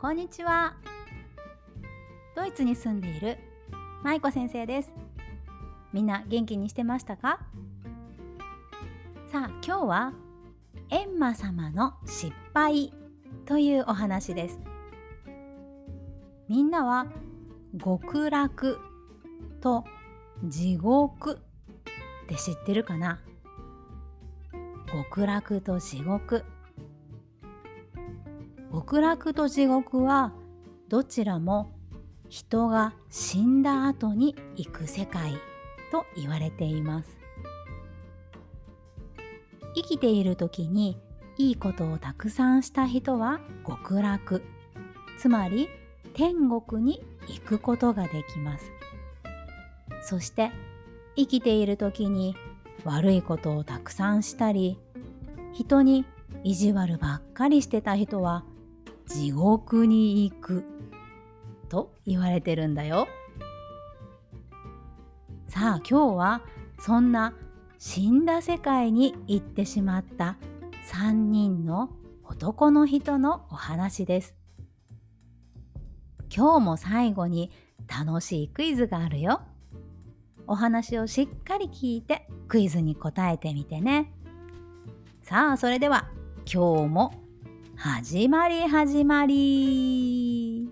こんにちは。ドイツに住んでいる舞子先生です。みんな元気にしてましたか？さあ今日はエンマ様の失敗というお話です。みんなは極楽と地獄って知ってるかな？極楽と地獄。極楽と地獄はどちらも人が死んだ後に行く世界と言われています。生きている時にいいことをたくさんした人は極楽。つまり天国に行くことができます。そして生きている時に悪いことをたくさんしたり人に意地悪ばっかりしてた人は地獄に行くと言われてるんだよ。さあ今日はそんな死んだ世界に行ってしまった3人の男の人のお話です。今日も最後に楽しいクイズがあるよ。お話をしっかり聞いてクイズに答えてみてね。さあそれでは今日も始まり始まり。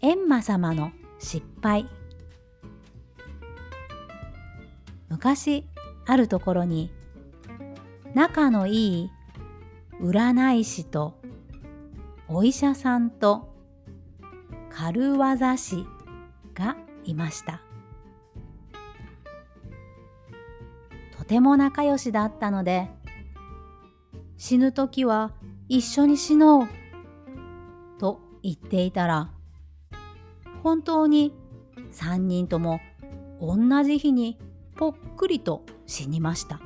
エンマ様の失敗。昔あるところに仲のいい占い師とお医者さんと軽業師がいました。とても仲良しだったので死ぬ時は一緒に死のうと言っていたら本当に3人とも同じ日にぽっくりと死にました。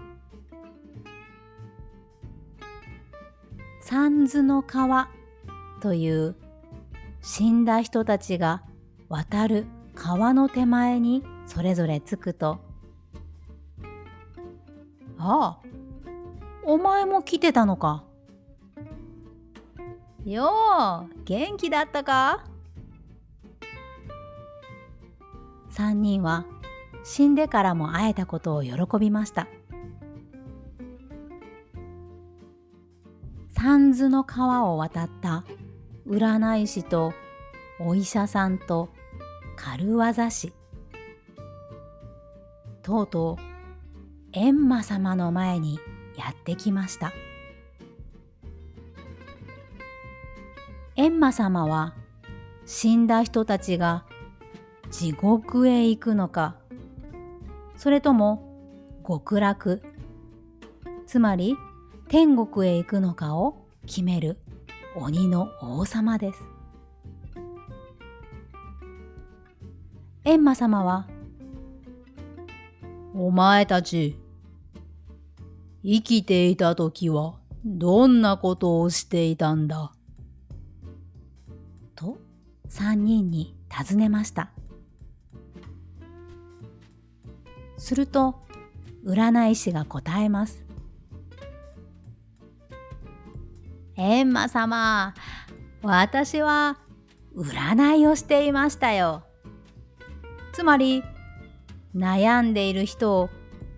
三途の川という死んだ人たちが渡る川の手前にそれぞれ着くとああ、お前も来てたのか。よう、元気だったか？三人は死んでからも会えたことを喜びました。三途の川を渡った占い師とお医者さんと軽業師とうとう閻魔様の前にやってきました。閻魔様は死んだ人たちが地獄へ行くのかそれとも極楽つまり天国へ行くのかを決める鬼の王様です。閻魔様はお前たち、生きていた時はどんなことをしていたんだ？と三人に尋ねました。すると占い師が答えます。エンマ様、私は占いをしていましたよ。つまり悩んでいる人を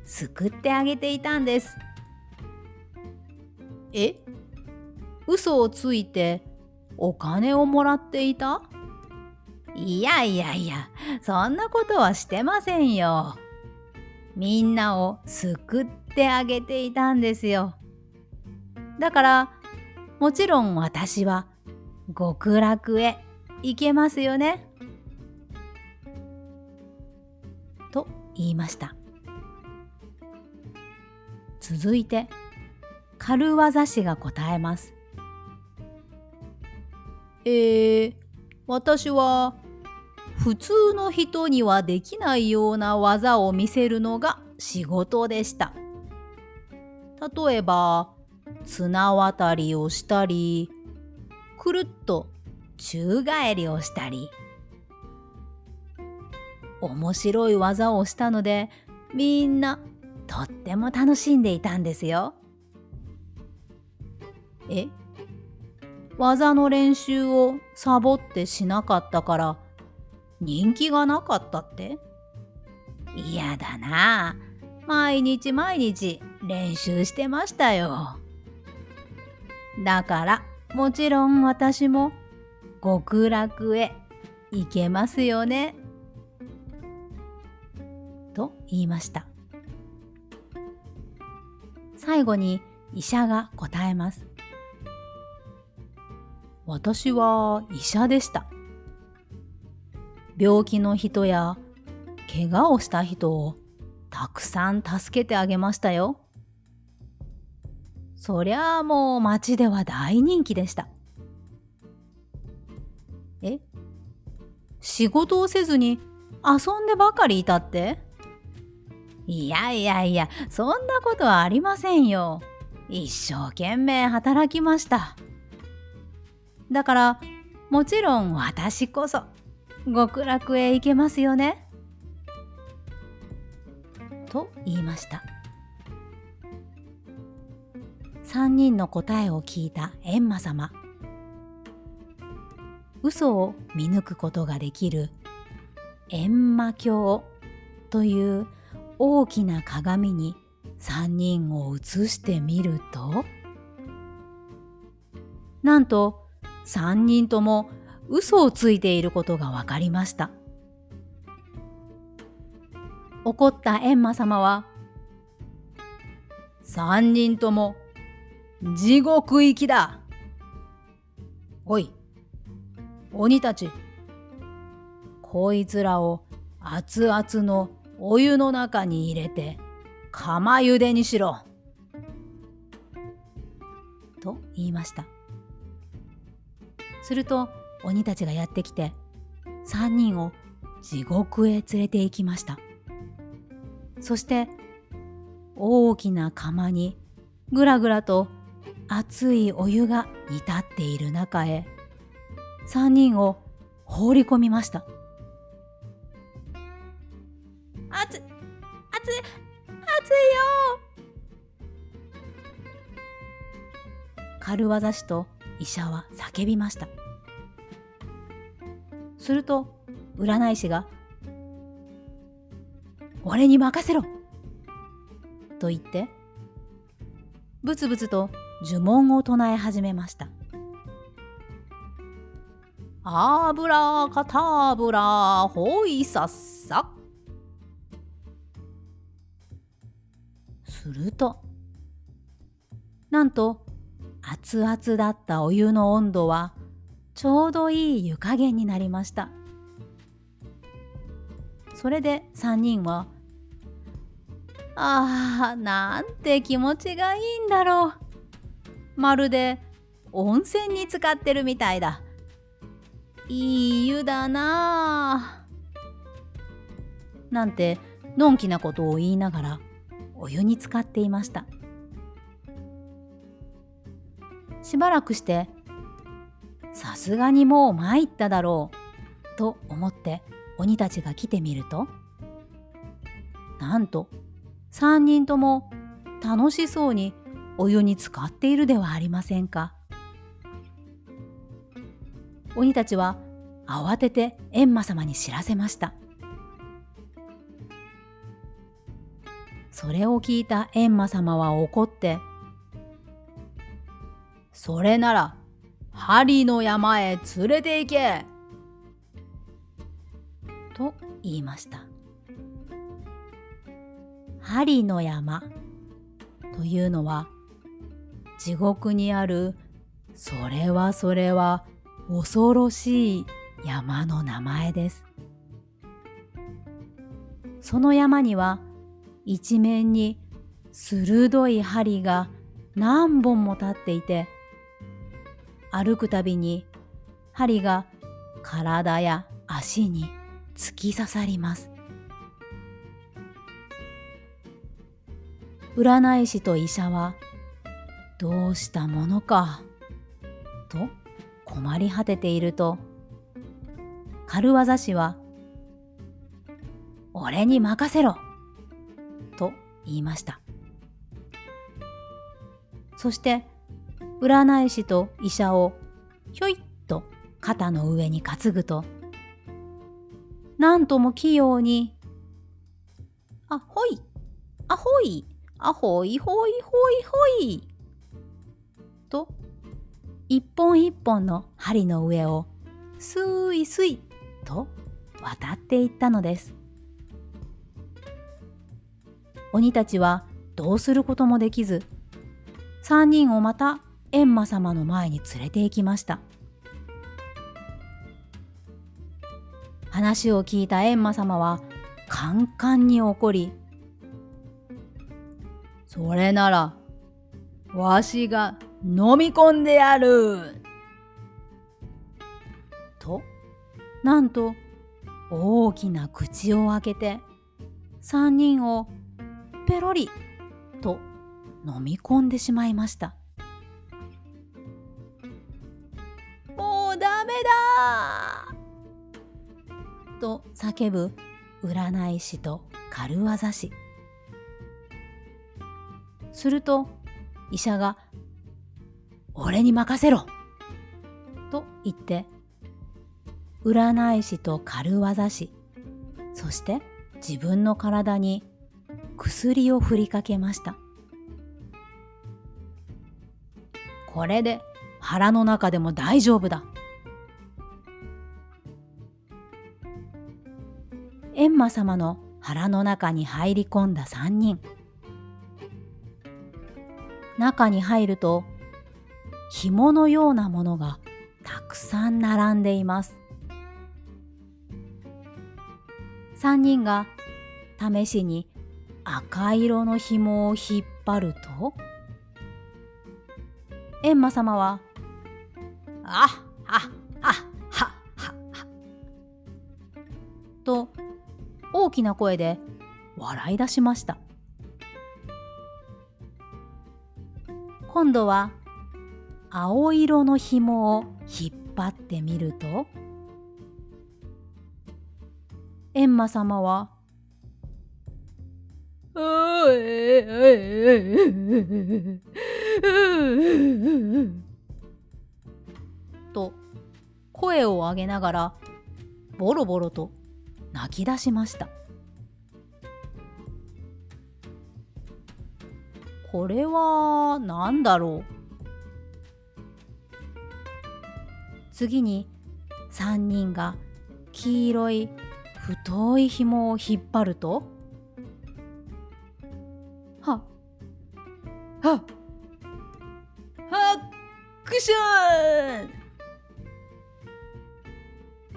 救ってあげていたんです。え？嘘をついてお金をもらっていた？いやいやいや、そんなことはしてませんよ。みんなを救ってあげていたんですよ。だから、もちろん私は極楽へ行けますよね。と言いました。続いて軽業師が答えます。えー、私は普通の人にはできないような技を見せるのが仕事でした。例えば綱渡りをしたりくるっと宙返りをしたり。面白い技をしたのでみんなとっても楽しんでいたんですよ。え？技の練習をサボってしなかったから人気がなかったって？嫌だな。毎日毎日練習してましたよ。だからもちろん私も極楽へ行けますよね。と言いました。最後に医者が答えます私は医者でした。病気の人や怪我をした人をたくさん助けてあげましたよ。そりゃあもう街では大人気でした。え？仕事をせずに遊んでばかりいたって？いやいやいや、そんなことはありませんよ。一生懸命働きました。だから、もちろん私こそ極楽へ行けますよね。と言いました。3人の答えを聞いた閻魔様。嘘を見抜くことができる閻魔鏡という大きな鏡に3人を映してみるとなんと3人とも嘘をついていることが分かりました。怒った閻魔様は3人とも地獄行きだ。おい鬼たちこいつらを熱々のお湯の中に入れて釜茹でにしろ。と言いました。すると鬼たちがやってきて3人を地獄へ連れて行きました。そして大きな釜にぐらぐらと熱いお湯が煮立っている中へ3人を放り込みました。熱いよ軽業師と医者は叫びましたすると占い師が「俺に任せろ!」と言ってブツブツと呪文を唱え始めました「アブラカタブラホイサッサ」すると。なんと熱々だったお湯の温度はちょうどいい湯加減になりました。それで3人は「ああなんて気持ちがいいんだろう。まるで温泉に浸かってるみたいだ。いい湯だなあ」なんてのんきなことを言いながらお湯に浸かっていました。しばらくしてさすがにもう参っただろうと思って鬼たちが来てみるとなんと3人とも楽しそうにお湯に浸かっているではありませんか。鬼たちは慌てて閻魔様に知らせました。それを聞いた閻魔様は怒って、それなら、針の山へ連れて行けと言いました。針の山というのは、地獄にある、それはそれは恐ろしい山の名前です。その山には、一面に鋭い針が何本も立っていて歩くたびに針が体や足に突き刺さります占い師と医者はどうしたものか？と困り果てていると軽業師は「俺に任せろ!」言いましたそして占い師と医者をひょいっと肩の上に担ぐと、なんとも器用に、あほい、あほい、あほいほいほいほい、と、一本一本の針の上をスイスイと渡っていったのです。鬼たちはどうすることもできず、三人をまた閻魔様の前に連れて行きました。話を聞いた閻魔様はカンカンに怒り、それなら、わしが飲み込んでやると、なんと大きな口を開けて三人をペロリと飲み込んでしまいました。もうダメだと叫ぶ占い師と軽業師。すると医者が「俺に任せろ!」と言って占い師と軽業師そして自分の体に薬を振りかけました。これで腹の中でも大丈夫だ。閻魔様の腹の中に入り込んだ3人。中に入ると紐のようなものがたくさん並んでいます。3人が試しに赤色の紐を引っ張ると？閻魔様は「あはははは」と大きな声で笑い出しました。今度は青色の紐を引っ張ってみると？閻魔様は と声を上げながらボロボロと泣き出しました。これは何だろう？次に3人が黄色い太い紐を引っ張るとはハックション。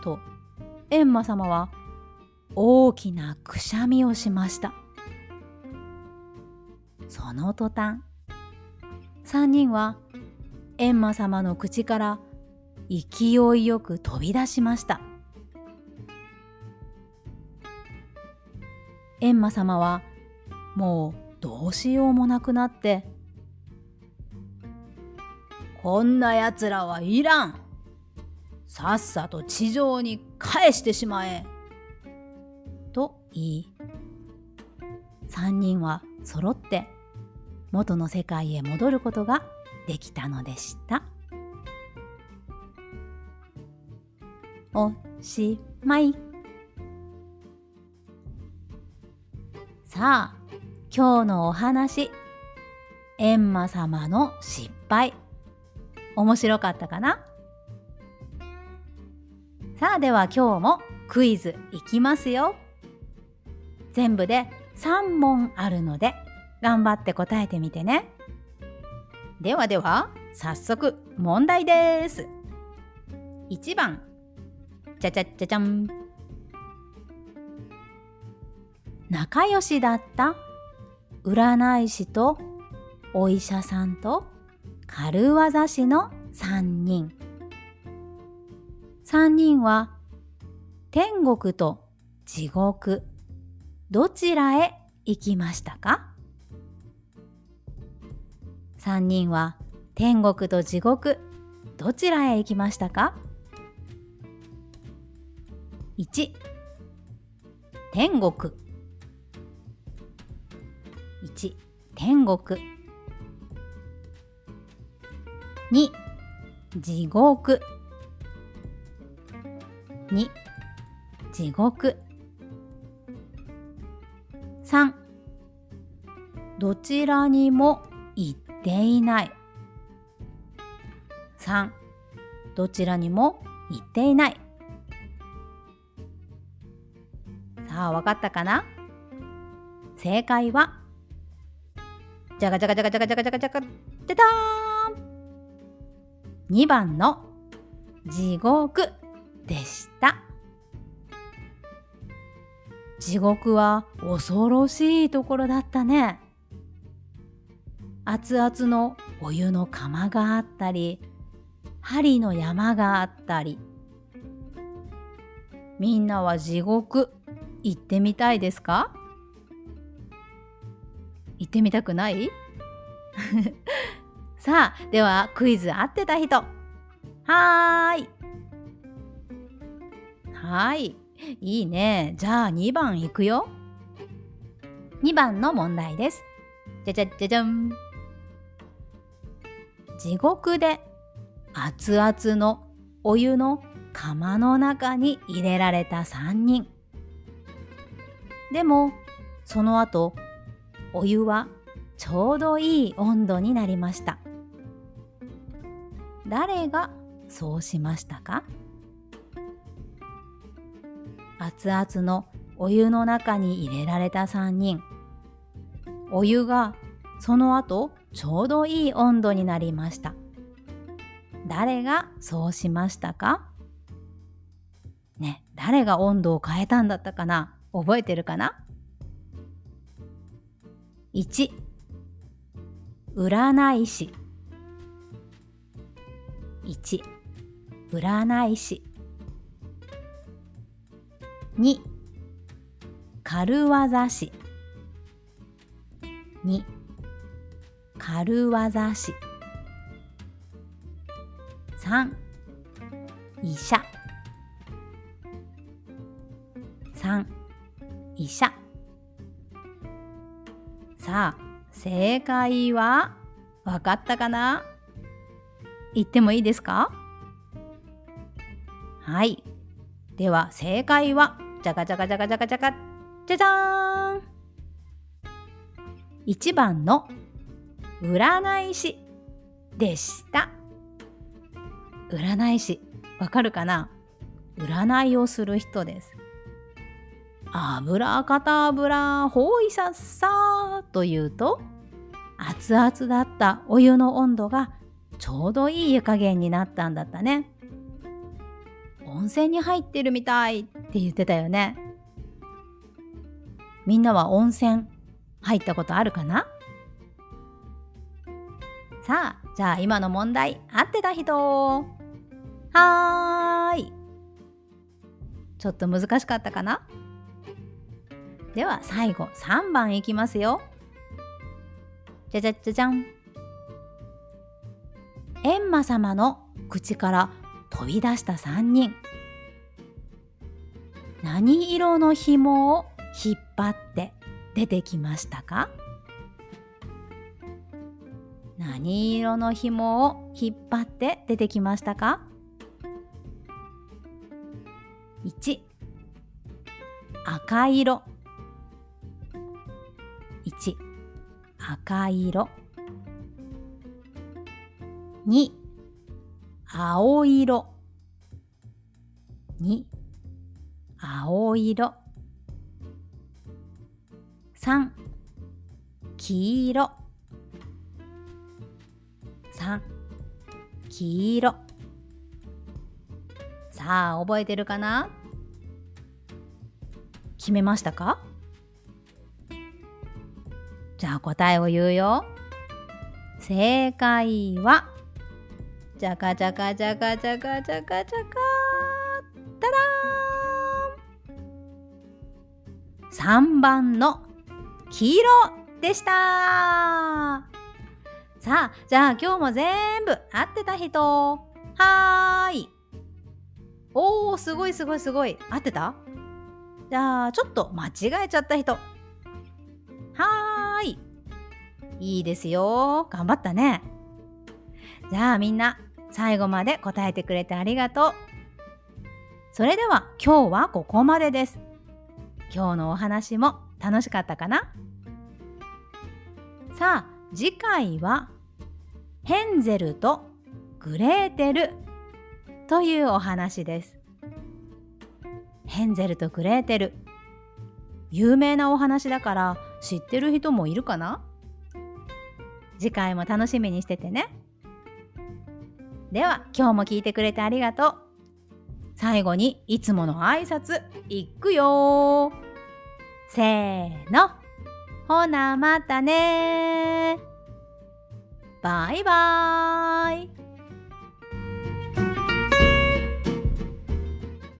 と閻魔様は大きなくしゃみをしました。その途端3人は閻魔様の口から勢いよく飛び出しました。閻魔様はもうどうしようもなくなって「こんなやつらはいらんさっさと地上に返してしまえ」と言い3人は揃って元の世界へ戻ることができたのでした。おしまい。さあ今日のお話閻魔様の失敗面白かったかな？さあでは今日もクイズいきますよ。全部で3問あるので頑張って答えてみてね。ではでは早速問題です。1番。じゃじゃじゃじゃん。仲良しだった占い師とお医者さんと？軽業師の3人。3人は天国と地獄。どちらへ行きましたか？3人は天国と地獄。どちらへ行きましたか？1天国。1天国。2地獄。2地獄。3どちらにも行っていない。3どちらにも行っていない。さあわかったかな？正解はじゃがじゃがじゃがじゃがじゃがじゃがじゃがでたー2番の地獄でした。地獄は恐ろしいところだったね。熱々のお湯の釜があったり針の山があったり。みんなは地獄行ってみたいですか？行ってみたくない？さあではクイズ合ってた人。はーい。はい。いいね。じゃあ2番いくよ。2番の問題です。じゃじゃじゃじゃん。地獄で熱々のお湯の釜の中に入れられた3人。でもその後お湯はちょうどいい温度になりました。誰がそうしましたか？熱々のお湯の中に入れられた3人。お湯がその後ちょうどいい温度になりました。誰がそうしましたか？ね誰が温度を変えたんだったかな？覚えてるかな ?1 占い師。1占い師。2軽業師。2軽業師。3医者。3医者。さあ正解はわかったかな？言ってもいいですか？はい。では正解はじゃがじゃがじゃがじゃがじゃがじゃじゃーん！1番の占い師でした。占い師わかるかな？占いをする人です。油かた油ほいさっさというと熱々だったお湯の温度がちょうどいい湯加減になったんだったね。温泉に入ってるみたいって言ってたよね。みんなは温泉入ったことあるかな？さあじゃあ今の問題合ってた人。はーい。ちょっと難しかったかな？では最後3番いきますよ。じゃじゃじゃじゃん。閻魔様の口から飛び出した3人。何色の紐を引っ張って出てきましたか？何色の紐を引っ張って出てきましたか？1赤色。1赤色。2青色。2青色。3黄色。3黄色。さあ覚えてるかな？決めましたか？じゃあ答えを言うよ。正解はじゃかじゃかじゃかじゃかじゃかじゃかただーん3番の黄色でしたさあじゃあ今日も全部合ってた人はーいおーすごいすごいすごい合ってたじゃあちょっと間違えちゃった人はーいいいですよ頑張ったねじゃあみんな最後まで答えてくれてありがとう。それでは今日はここまでです。今日のお話も楽しかったかな？さあ次回はヘンゼルとグレーテルというお話です。ヘンゼルとグレーテル有名なお話だから知ってる人もいるかな？次回も楽しみにしててね。では今日も聞いてくれてありがとう。最後にいつもの挨拶いくよせーの。ほなまたねバイバーイ